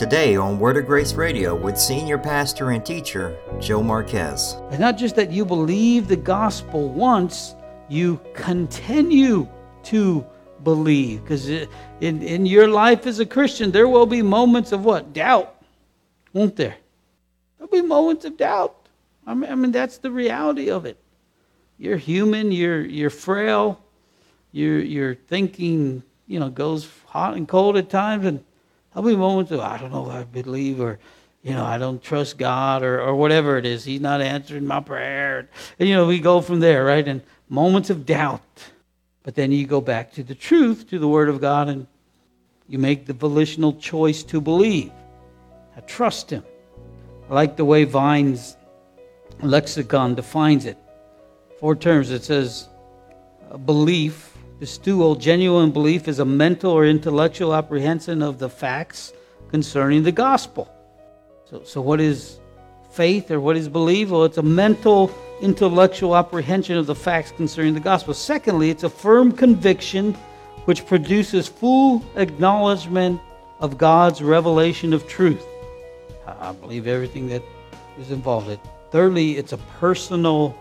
Today on Word of Grace Radio with Senior Pastor and Teacher Joe Marquez. It's not just that you believe the gospel once, you continue to believe. Because in, in your life as a Christian, there will be moments of what? Doubt, won't there? There'll be moments of doubt. I mean, I mean that's the reality of it. You're human, you're, you're frail, you're, you're thinking, you know, goes hot and cold at times, and There'll be moments of, I don't know if I believe, or, you know, I don't trust God, or, or whatever it is. He's not answering my prayer. And, you know, we go from there, right? And moments of doubt. But then you go back to the truth, to the Word of God, and you make the volitional choice to believe. I trust Him. I like the way Vine's lexicon defines it. Four terms. It says uh, belief, Pisteuo, genuine belief, is a mental or intellectual apprehension of the facts concerning the gospel. So, so what is faith or what is belief? Well, it's a mental, intellectual apprehension of the facts concerning the gospel. Secondly, it's a firm conviction which produces full acknowledgement of God's revelation of truth. I believe everything that is involved in it. Thirdly, it's a personal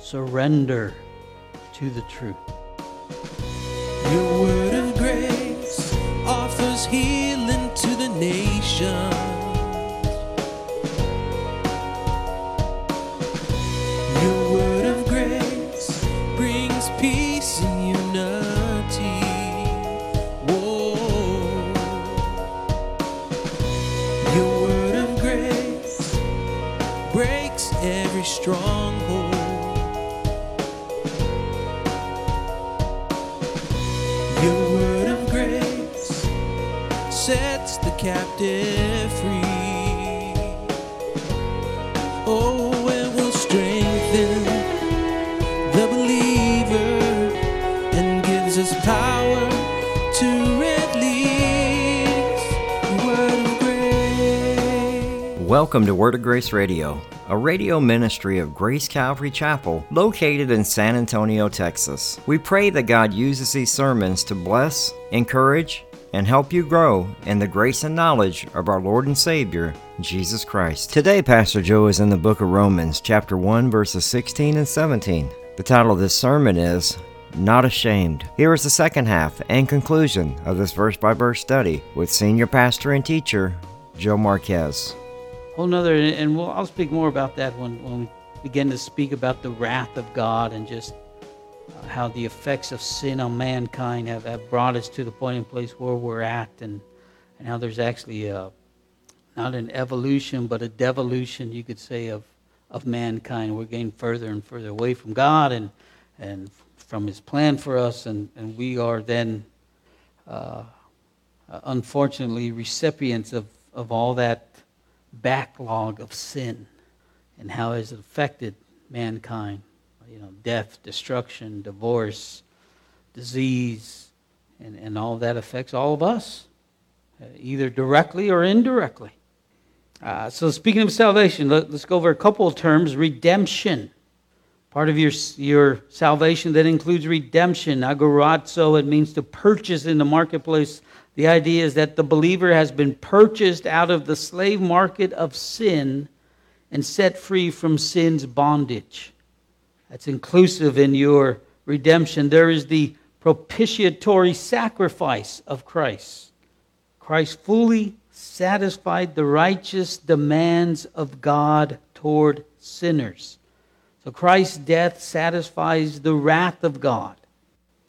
surrender to the truth. Your word of grace offers healing to the nation. Captive free. Oh, it will strengthen the believer and gives us power to release word of grace. Welcome to Word of Grace Radio, a radio ministry of Grace Calvary Chapel located in San Antonio, Texas. We pray that God uses these sermons to bless, encourage, and help you grow in the grace and knowledge of our Lord and Savior, Jesus Christ. Today, Pastor Joe is in the book of Romans, chapter 1, verses 16 and 17. The title of this sermon is Not Ashamed. Here is the second half and conclusion of this verse by verse study with Senior Pastor and Teacher Joe Marquez. whole nother and we'll, i'll speak more about that when, when we begin to speak about the wrath of god and just how the effects of sin on mankind have, have brought us to the point and place where we're at and, and how there's actually a, not an evolution but a devolution you could say of, of mankind we're getting further and further away from god and, and from his plan for us and, and we are then uh, unfortunately recipients of, of all that backlog of sin and how has it affected mankind. You know, death, destruction, divorce, disease, and, and all that affects all of us, uh, either directly or indirectly. Uh, so, speaking of salvation, let, us go over a couple of terms. Redemption. Part of your, your salvation that includes redemption. Agorazo, it means to purchase in the marketplace the idea is that the believer has been purchased out of the slave market of sin and set free from sin's bondage. That's inclusive in your redemption. There is the propitiatory sacrifice of Christ. Christ fully satisfied the righteous demands of God toward sinners. So Christ's death satisfies the wrath of God.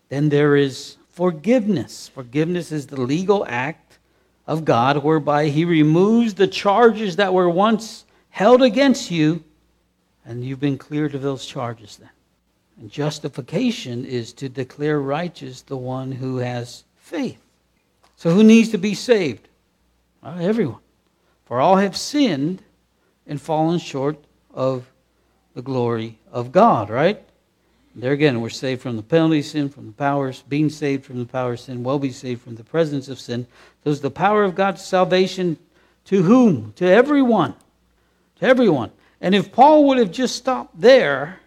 Then there is forgiveness. Forgiveness is the legal act of God whereby He removes the charges that were once held against you, and you've been cleared of those charges then. And justification is to declare righteous the one who has faith. So, who needs to be saved? Well, everyone. For all have sinned and fallen short of the glory of God, right? There again, we're saved from the penalty of sin, from the powers, being saved from the power of sin, will be saved from the presence of sin. Those the power of God's salvation to whom? To everyone. To everyone. And if Paul would have just stopped there,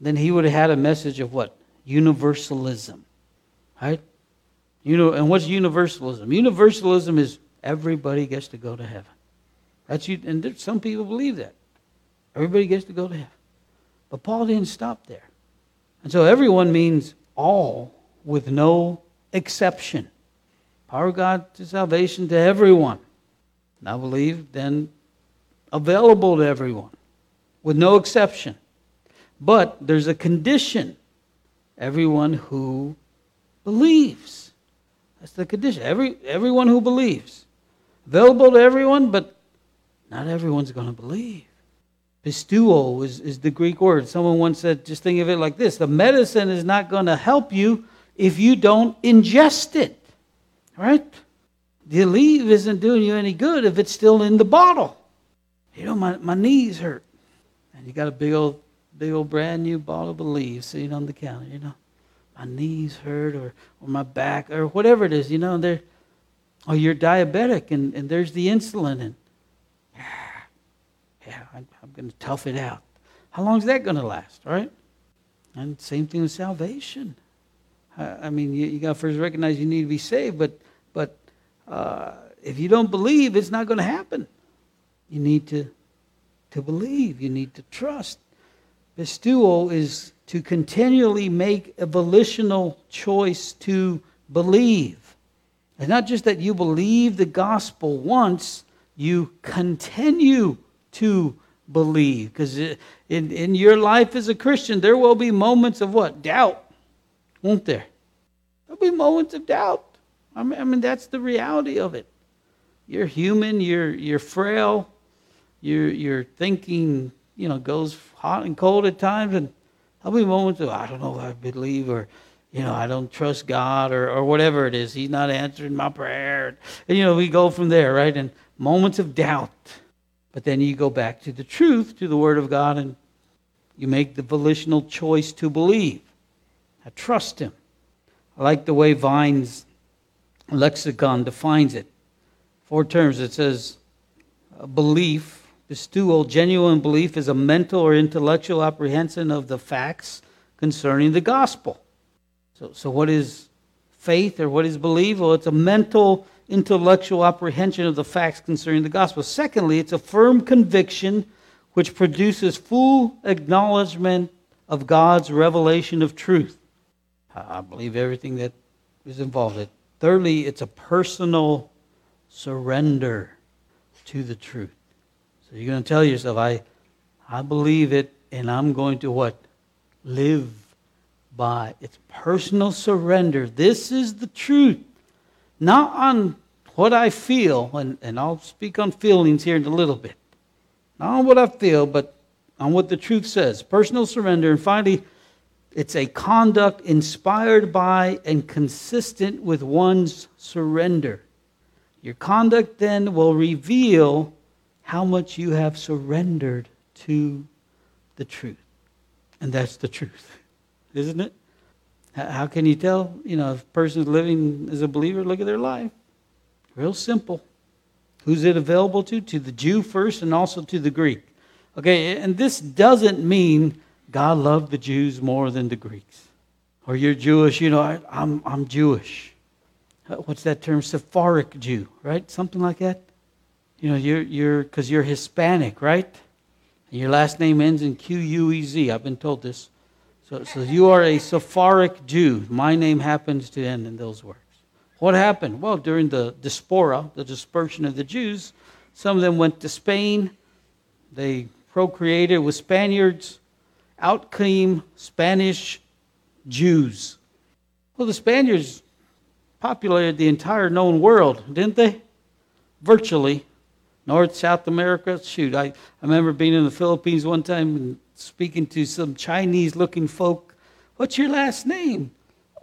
then he would have had a message of what? Universalism. Right? You know, and what's universalism? Universalism is everybody gets to go to heaven. That's you, and some people believe that. Everybody gets to go to heaven. But Paul didn't stop there. And so everyone means all with no exception. Power of God to salvation to everyone. And I believe then available to everyone with no exception. But there's a condition everyone who believes. That's the condition. Every, everyone who believes. Available to everyone, but not everyone's going to believe. Pisteuo is, is the Greek word. Someone once said, just think of it like this the medicine is not going to help you if you don't ingest it. Right? The Aleve isn't doing you any good if it's still in the bottle. You know, my, my knees hurt. And you got a big old, big old brand new bottle of Aleve sitting on the counter, you know. My knees hurt or, or my back or whatever it is, you know, they're or you're diabetic and, and there's the insulin and yeah, yeah I'm, I'm gonna tough it out. How long is that gonna last, right? And same thing with salvation. I, I mean, you, you got to first recognize you need to be saved, but but uh, if you don't believe, it's not going to happen. You need to, to believe, you need to trust. Pisteuo is to continually make a volitional choice to believe. It's not just that you believe the gospel once, you continue to believe. Because in, in your life as a Christian, there will be moments of what? Doubt, won't there? There'll be moments of doubt. I mean, I mean that's the reality of it. You're human, you're, you're frail, your your thinking, you know, goes hot and cold at times, and there'll be moments of I don't know if I believe or you know, I don't trust God or, or whatever it is. He's not answering my prayer. And, you know, we go from there, right? And moments of doubt. But then you go back to the truth, to the Word of God, and you make the volitional choice to believe. I trust Him. I like the way Vine's lexicon defines it. Four terms. It says uh, belief, Pisteuo, genuine belief is a mental or intellectual apprehension of the facts concerning the gospel. So, so what is faith or what is belief? Well, it's a mental, intellectual apprehension of the facts concerning the gospel. Secondly, it's a firm conviction which produces full acknowledgement of God's revelation of truth. I believe everything that is involved. in. Thirdly, it's a personal surrender to the truth. So you're going to tell yourself, I, I believe it, and I'm going to what? Live by. It's personal surrender. This is the truth. Not on what I feel, and, and I'll speak on feelings here in a little bit. Not on what I feel, but on what the truth says. Personal surrender. And finally, it's a conduct inspired by and consistent with one's surrender. Your conduct then will reveal how much you have surrendered to the truth. And that's the truth, isn't it? How can you tell, you know, if a person's living as a believer, look at their life. Real simple. Who's it available to? To the Jew first and also to the Greek. Okay, and this doesn't mean God loved the Jews more than the Greeks. Or you're Jewish, you know, I, I'm, I'm Jewish. What's that term? Sephardic Jew, right? Something like that. You know, you're you're because you're Hispanic, right? And your last name ends in Q U E Z. I've been told this. So, so you are a Sephardic Jew. My name happens to end in those words. What happened? Well, during the diaspora, the dispersion of the Jews, some of them went to Spain. They procreated with Spaniards. Out came Spanish Jews. Well, the Spaniards populated the entire known world, didn't they? Virtually. North, South America. Shoot, I, I remember being in the Philippines one time and speaking to some Chinese looking folk. What's your last name?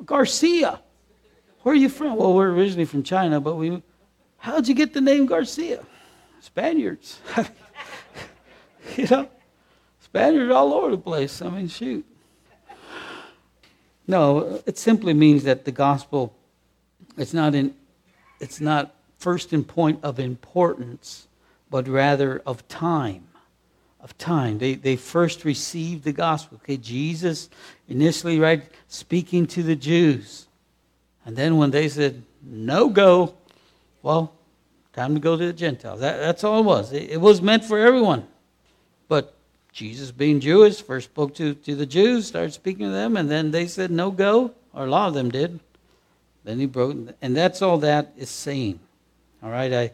Garcia. Where are you from? Well, we're originally from China, but we. How'd you get the name Garcia? Spaniards. you know, Spaniards all over the place. I mean, shoot. No, it simply means that the gospel, it's not in, it's not first in point of importance, but rather of time. Of time. They, they first received the gospel. Okay, Jesus initially, right, speaking to the Jews. And then when they said, no go, well, Time to go to the Gentiles. That, that's all it was. It, it was meant for everyone. But Jesus, being Jewish, first spoke to, to the Jews, started speaking to them, and then they said, no go, or a lot of them did. Then he broke, and that's all that is saying. All right, I,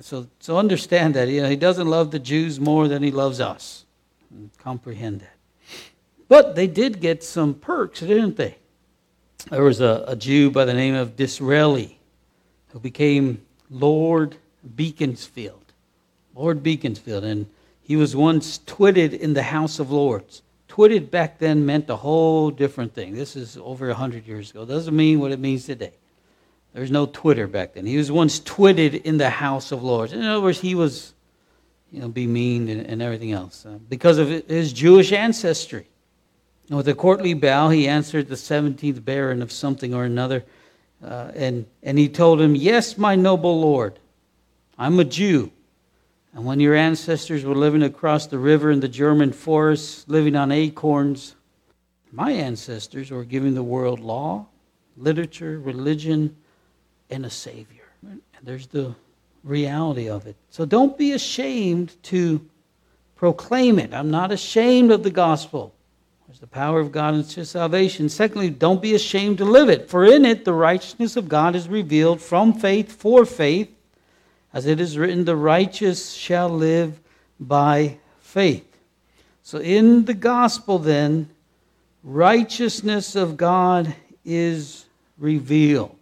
so so understand that you know he doesn't love the Jews more than he loves us. Comprehend that. But they did get some perks, didn't they? There was a, a Jew by the name of Disraeli who became Lord Beaconsfield. Lord Beaconsfield. And he was once twitted in the House of Lords. Twitted back then meant a whole different thing. This is over 100 years ago. Doesn't mean what it means today. There's no Twitter back then. He was once twitted in the House of Lords. In other words, he was, you know, be mean and, and everything else uh, because of his Jewish ancestry. And with a courtly bow, he answered the 17th baron of something or another. Uh, and, and he told him, Yes, my noble lord, I'm a Jew. And when your ancestors were living across the river in the German forests, living on acorns, my ancestors were giving the world law, literature, religion, and a Savior. And there's the reality of it. So don't be ashamed to proclaim it. I'm not ashamed of the gospel. There's the power of God into salvation. Secondly, don't be ashamed to live it, for in it the righteousness of God is revealed from faith for faith, as it is written, the righteous shall live by faith. So in the gospel, then, righteousness of God is revealed.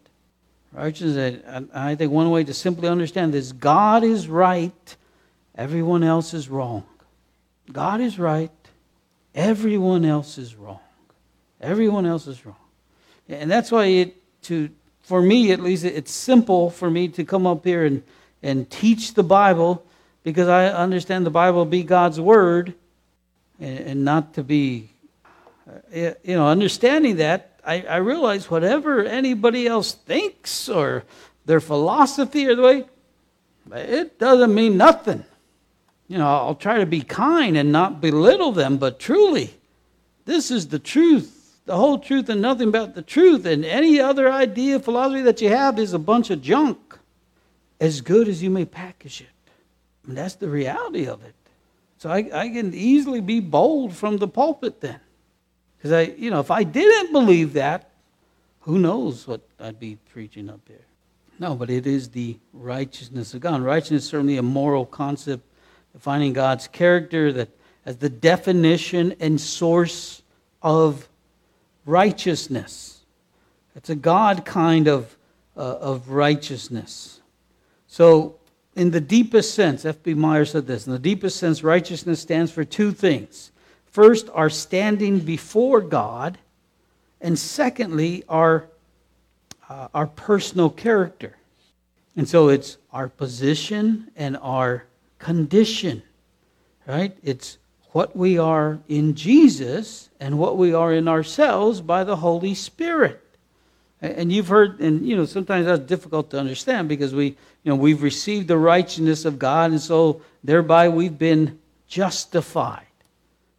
Righteousness, I think one way to simply understand this God is right, everyone else is wrong. God is right, Everyone else is wrong. Everyone else is wrong. And that's why it, to, for me at least, it's simple for me to come up here and, and teach the Bible because I understand the Bible be God's Word and, and not to be, uh, you know, understanding that, I, I realize whatever anybody else thinks or their philosophy or the way, it doesn't mean nothing you know, I'll try to be kind and not belittle them, but truly, this is the truth, the whole truth and nothing but the truth. And any other idea, philosophy that you have is a bunch of junk, as good as you may package it. And that's the reality of it. So I, I can easily be bold from the pulpit then. Because I, you know, if I didn't believe that, who knows what I'd be preaching up here. No, but it is the righteousness of God. Righteousness is certainly a moral concept defining God's character that as the definition and source of righteousness. It's a God kind of, uh, of righteousness. So, in the deepest sense, F.B. Meyer said this in the deepest sense, righteousness stands for two things. First, our standing before God, and secondly, our, uh, our personal character. And so it's our position and our condition, right? It's what we are in Jesus and what we are in ourselves by the Holy Spirit. And you've heard, and you know, sometimes that's difficult to understand because we, you know, we've received the righteousness of God, and so thereby we've been justified,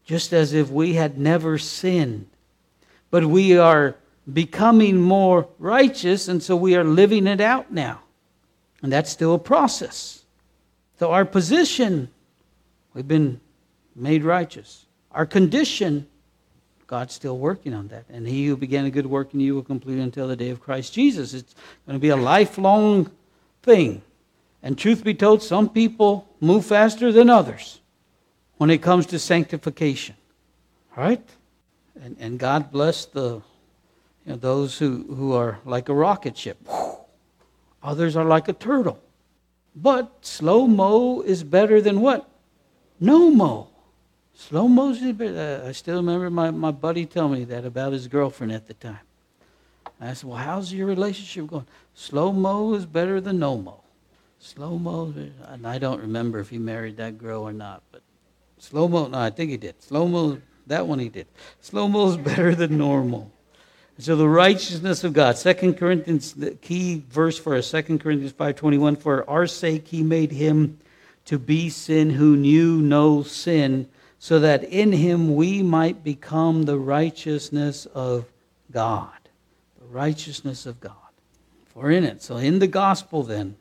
just as if we had never sinned. But we are becoming more righteous, and so we are living it out now. And that's still a process. So, our position, we've been made righteous. Our condition, God's still working on that. And he who began a good work in you will complete it until the day of Christ Jesus. It's going to be a lifelong thing. And truth be told, some people move faster than others when it comes to sanctification. Right? And, and God bless the, you know, those who, who are like a rocket ship. Others are like a turtle. But slow mo is better than what? No mo. Slow mo is better. Uh, I still remember my, my buddy telling me that about his girlfriend at the time. I said, Well, how's your relationship going? Slow mo is better than no mo. Slow mo, and I don't remember if he married that girl or not, but slow mo, no, I think he did. Slow mo, that one he did. Slow mo is better than normal. So the righteousness of God. Second Corinthians, the key verse for us, Second Corinthians 5.21, for our sake he made him to be sin who knew no sin, so that in him we might become the righteousness of God. The righteousness of God. For in it, so in the gospel then,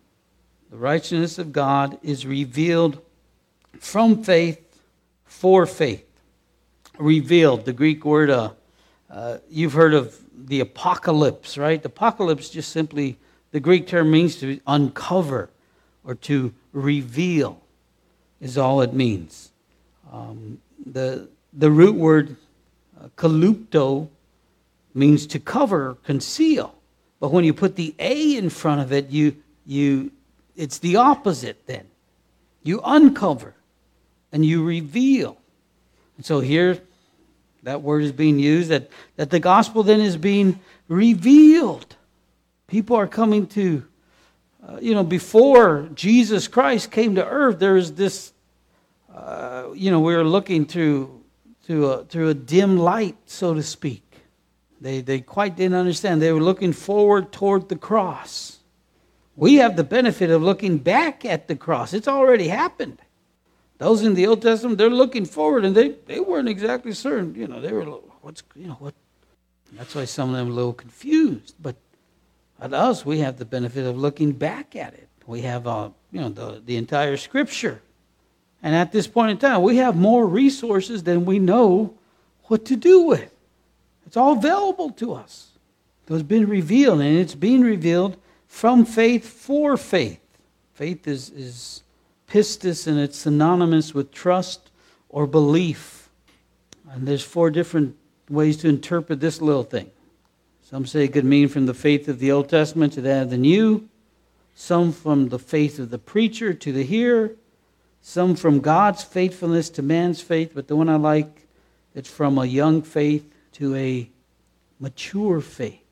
The righteousness of God is revealed from faith for faith. Revealed, the Greek word, uh, uh, you've heard of the apocalypse, right? Apocalypse just simply, the Greek term means to uncover or to reveal, is all it means. Um, the, the root word uh, kalupto means to cover, conceal. But when you put the A in front of it, you, you, it's the opposite then. You uncover and you reveal. And so here, that word is being used that, that the gospel then is being revealed. People are coming to, uh, you know, before Jesus Christ came to earth, there is this, uh, you know, we are looking through, through, a, through a dim light, so to speak. They, they quite didn't understand. They were looking forward toward the cross. We have the benefit of looking back at the cross. It's already happened. Those in the Old Testament, they're looking forward, and they, they weren't exactly certain. You know, they were, what's, you know, what? That's why some of them were a little confused. But at us, we have the benefit of looking back at it. We have, uh, you know, the, the entire Scripture. And at this point in time, we have more resources than we know what to do with. It's all available to us. It's been revealed, and it's being revealed from faith for faith. Faith is, is pistis, and it's synonymous with trust or belief. And there's four different ways to interpret this little thing. Some say it could mean from the faith of the Old Testament to that of the New, some from the faith of the preacher to the hearer, some from God's faithfulness to man's faith, but the one I like, it's from a young faith to a mature faith.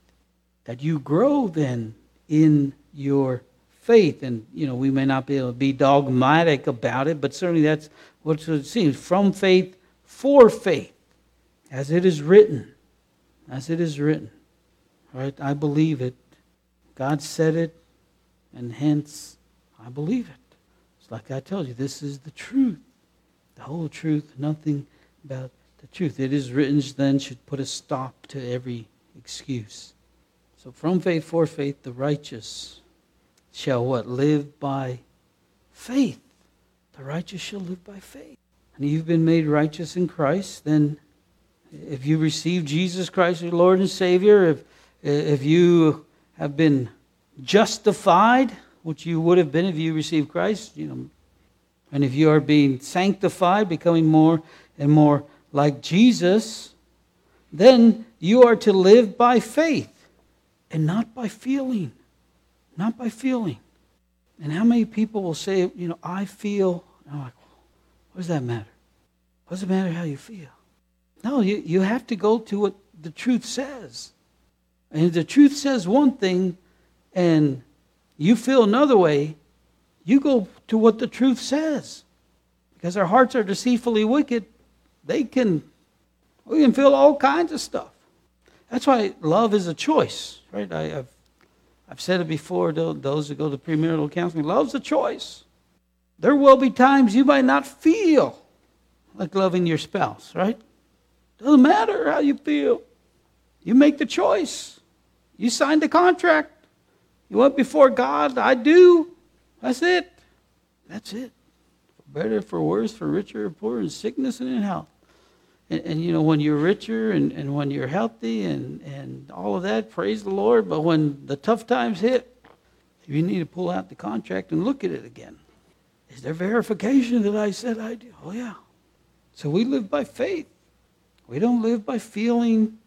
That you grow then in your faith. And, you know, we may not be able to be dogmatic about it, but certainly that's what it seems from faith for faith, as it is written. As it is written. Right? I believe it. God said it, and hence I believe it. It's like I told you, this is the truth. The whole truth, nothing about the truth. It is written, then should put a stop to every excuse. So from faith for faith, the righteous shall what? Live by faith. The righteous shall live by faith. And you've been made righteous in Christ, then if you receive Jesus Christ as Lord and Savior, if, if you have been justified, which you would have been if you received Christ, you know, and if you are being sanctified, becoming more and more like Jesus, then you are to live by faith and not by feeling. Not by feeling. And how many people will say, you know, I feel, I'm like, what does that matter? What does it matter how you feel? No, you, you have to go to what the truth says. And if the truth says one thing and you feel another way, you go to what the truth says. Because our hearts are deceitfully wicked they can, we can feel all kinds of stuff. That's why love is a choice, right? I, have I've said it before, those who go to premarital counseling, love's a choice. There will be times you might not feel like loving your spouse, right? Doesn't matter how you feel. You make the choice. You signed the contract. You went before God. I do. That's it. That's it. For better, for worse, for richer, or poorer, in sickness and in health. And, and, you know, when you're richer and, and when you're healthy and, and all of that, praise the Lord. But when the tough times hit, you need to pull out the contract and look at it again. Is there verification that I said I do? Oh, yeah. So we live by faith. We don't live by feeling.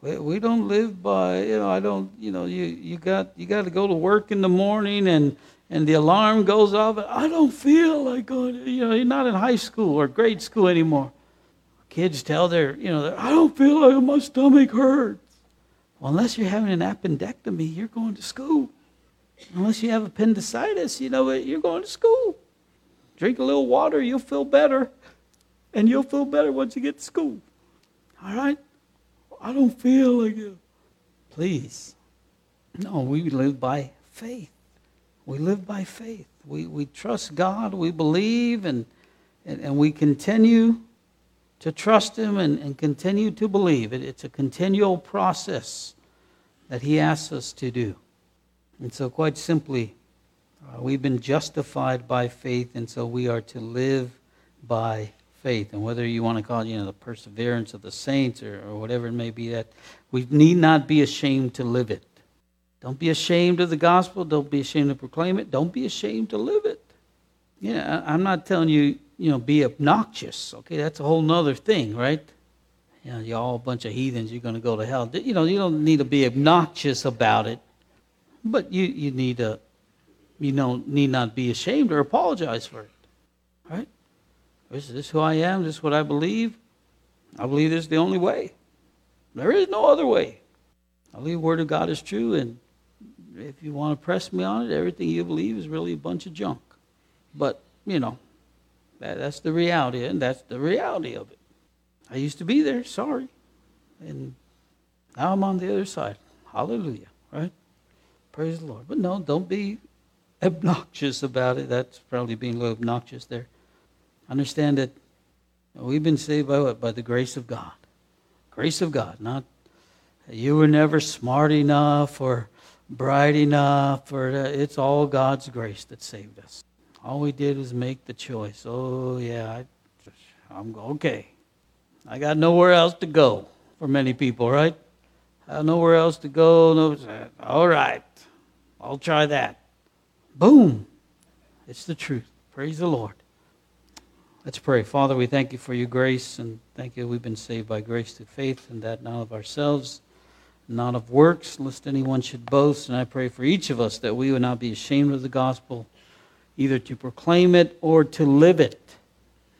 We, we don't live by, you know, I don't, you know, you, you got you got to go to work in the morning and and the alarm goes off. I don't feel like going, you know, you're not in high school or grade school anymore kids tell their, you know, I don't feel like my stomach hurts. Well, unless you're having an appendectomy, you're going to school. Unless you have appendicitis, you know, you're going to school. Drink a little water, you'll feel better. And you'll feel better once you get to school. All right? I don't feel like it. Please. No, we live by faith. We live by faith. We, we trust God, we believe, and, and, and we continue to trust Him and, and continue to believe. It, it's a continual process that He asks us to do. And so, quite simply, Uh, we've been justified by faith, and so we are to live by faith. And whether you want to call it, you know, the perseverance of the saints or, or whatever it may be, that we need not be ashamed to live it. Don't be ashamed of the gospel. Don't be ashamed to proclaim it. Don't be ashamed to live it. Yeah, I'm not telling you, you know, be obnoxious. Okay, that's a whole nother thing, right? You know, you're all a bunch of heathens. You're going to go to hell. You know, you don't need to be obnoxious about it, but you you need to, you know, need not be ashamed or apologize for it, right? This is who I am. This is what I believe. I believe this is the only way. There is no other way. I believe the Word of God is true, and if you want to press me on it, everything you believe is really a bunch of junk. But, you know, that, that's the reality, and that's the reality of it. I used to be there, sorry. And now I'm on the other side. Hallelujah, right? Praise the Lord. But no, don't be obnoxious about it. That's probably being a little obnoxious there. Understand that we've been saved by what? By the grace of God. Grace of God, not you were never smart enough or bright enough, or uh, it's all God's grace that saved us. All we did was make the choice. Oh yeah, I, I'm okay. I got nowhere else to go for many people, right? I have nowhere else to go. No, all right, I'll try that. Boom. It's the truth. Praise the Lord. Let's pray. Father, we thank you for your grace and thank you we've been saved by grace through faith and that not of ourselves, not of works, lest anyone should boast. And I pray for each of us that we would not be ashamed of the gospel, either to proclaim it or to live it.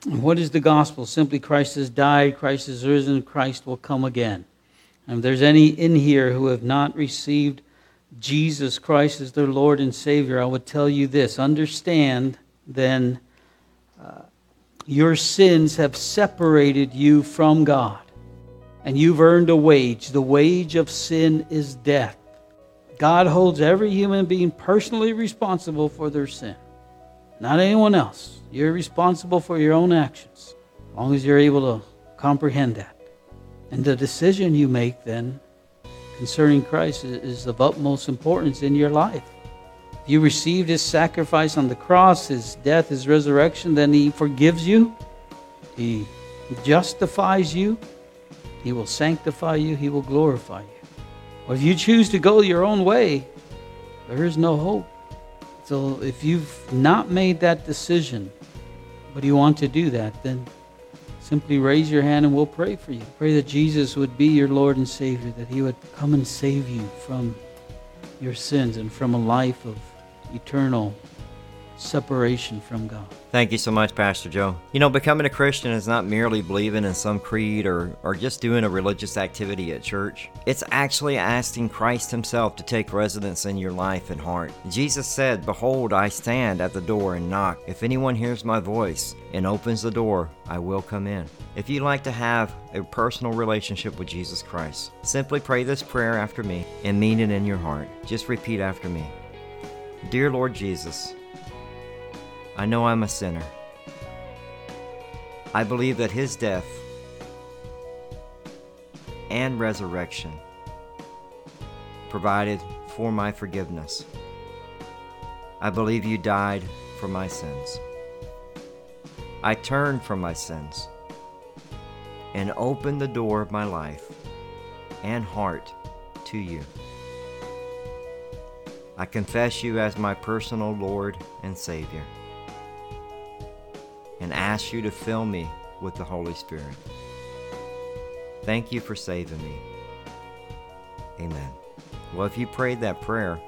And what is the gospel? Simply Christ has died, Christ has risen, Christ will come again. And if there's any in here who have not received Jesus Christ as their Lord and Savior, I would tell you this understand then uh, your sins have separated you from God, and you've earned a wage. The wage of sin is death. God holds every human being personally responsible for their sin, not anyone else. You're responsible for your own actions, as long as you're able to comprehend that. And the decision you make then concerning Christ is of utmost importance in your life If you received his sacrifice on the cross, his death, his resurrection, then he forgives you, he justifies you, he will sanctify you, he will glorify you. Or if you choose to go your own way, there is no hope. So if you've not made that decision, but you want to do that, then simply raise your hand and we'll pray for you. Pray that Jesus would be your Lord and Savior, that he would come and save you from your sins and from a life of eternal separation from God. Thank you so much, Pastor Joe. You know, becoming a Christian is not merely believing in some creed or, or just doing a religious activity at church. It's actually asking Christ Himself to take residence in your life and heart. Jesus said, Behold, I stand at the door and knock. If anyone hears my voice and opens the door, I will come in. If you'd like to have a personal relationship with Jesus Christ, simply pray this prayer after me and mean it in your heart. Just repeat after me. Dear Lord Jesus, I know I'm a sinner. I believe that His death and resurrection provided for my forgiveness. I believe you died for my sins. I turn from my sins and open the door of my life and heart to you. I confess you as my personal Lord and Savior and ask you to fill me with the Holy Spirit. Thank you for saving me. Amen. Well, if you prayed that prayer,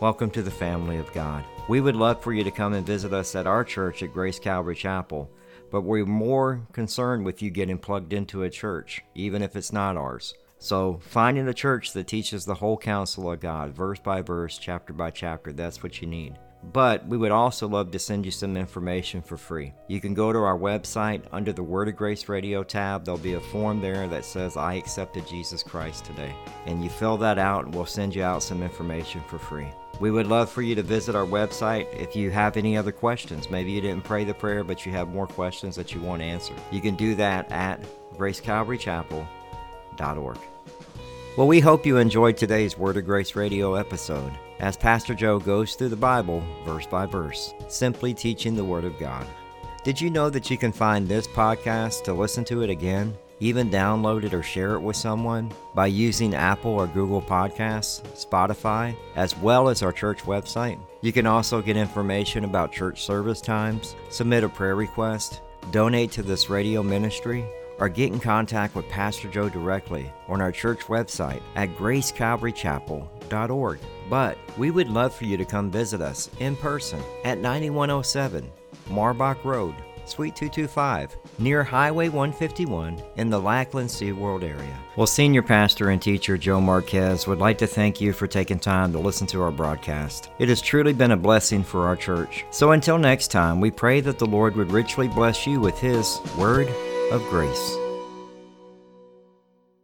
welcome to the family of God. We would love for you to come and visit us at our church at Grace Calvary Chapel, but we're more concerned with you getting plugged into a church, even if it's not ours. So, finding a church that teaches the whole counsel of God, verse by verse, chapter by chapter, that's what you need. But we would also love to send you some information for free. You can go to our website under the Word of Grace Radio tab. There'll be a form there that says, I accepted Jesus Christ today. And you fill that out, and we'll send you out some information for free. We would love for you to visit our website if you have any other questions. Maybe you didn't pray the prayer, but you have more questions that you want answered. You can do that at gracecalvarychapel.org. Well, we hope you enjoyed today's Word of Grace radio episode. As Pastor Joe goes through the Bible verse by verse, simply teaching the Word of God. Did you know that you can find this podcast to listen to it again, even download it or share it with someone by using Apple or Google Podcasts, Spotify, as well as our church website? You can also get information about church service times, submit a prayer request, donate to this radio ministry, or get in contact with Pastor Joe directly on our church website at gracecalvarychapel.org. But we would love for you to come visit us in person at 9107 Marbach Road, Suite 225, near Highway 151 in the Lackland SeaWorld area. Well, Senior Pastor and Teacher Joe Marquez would like to thank you for taking time to listen to our broadcast. It has truly been a blessing for our church. So until next time, we pray that the Lord would richly bless you with His Word of Grace.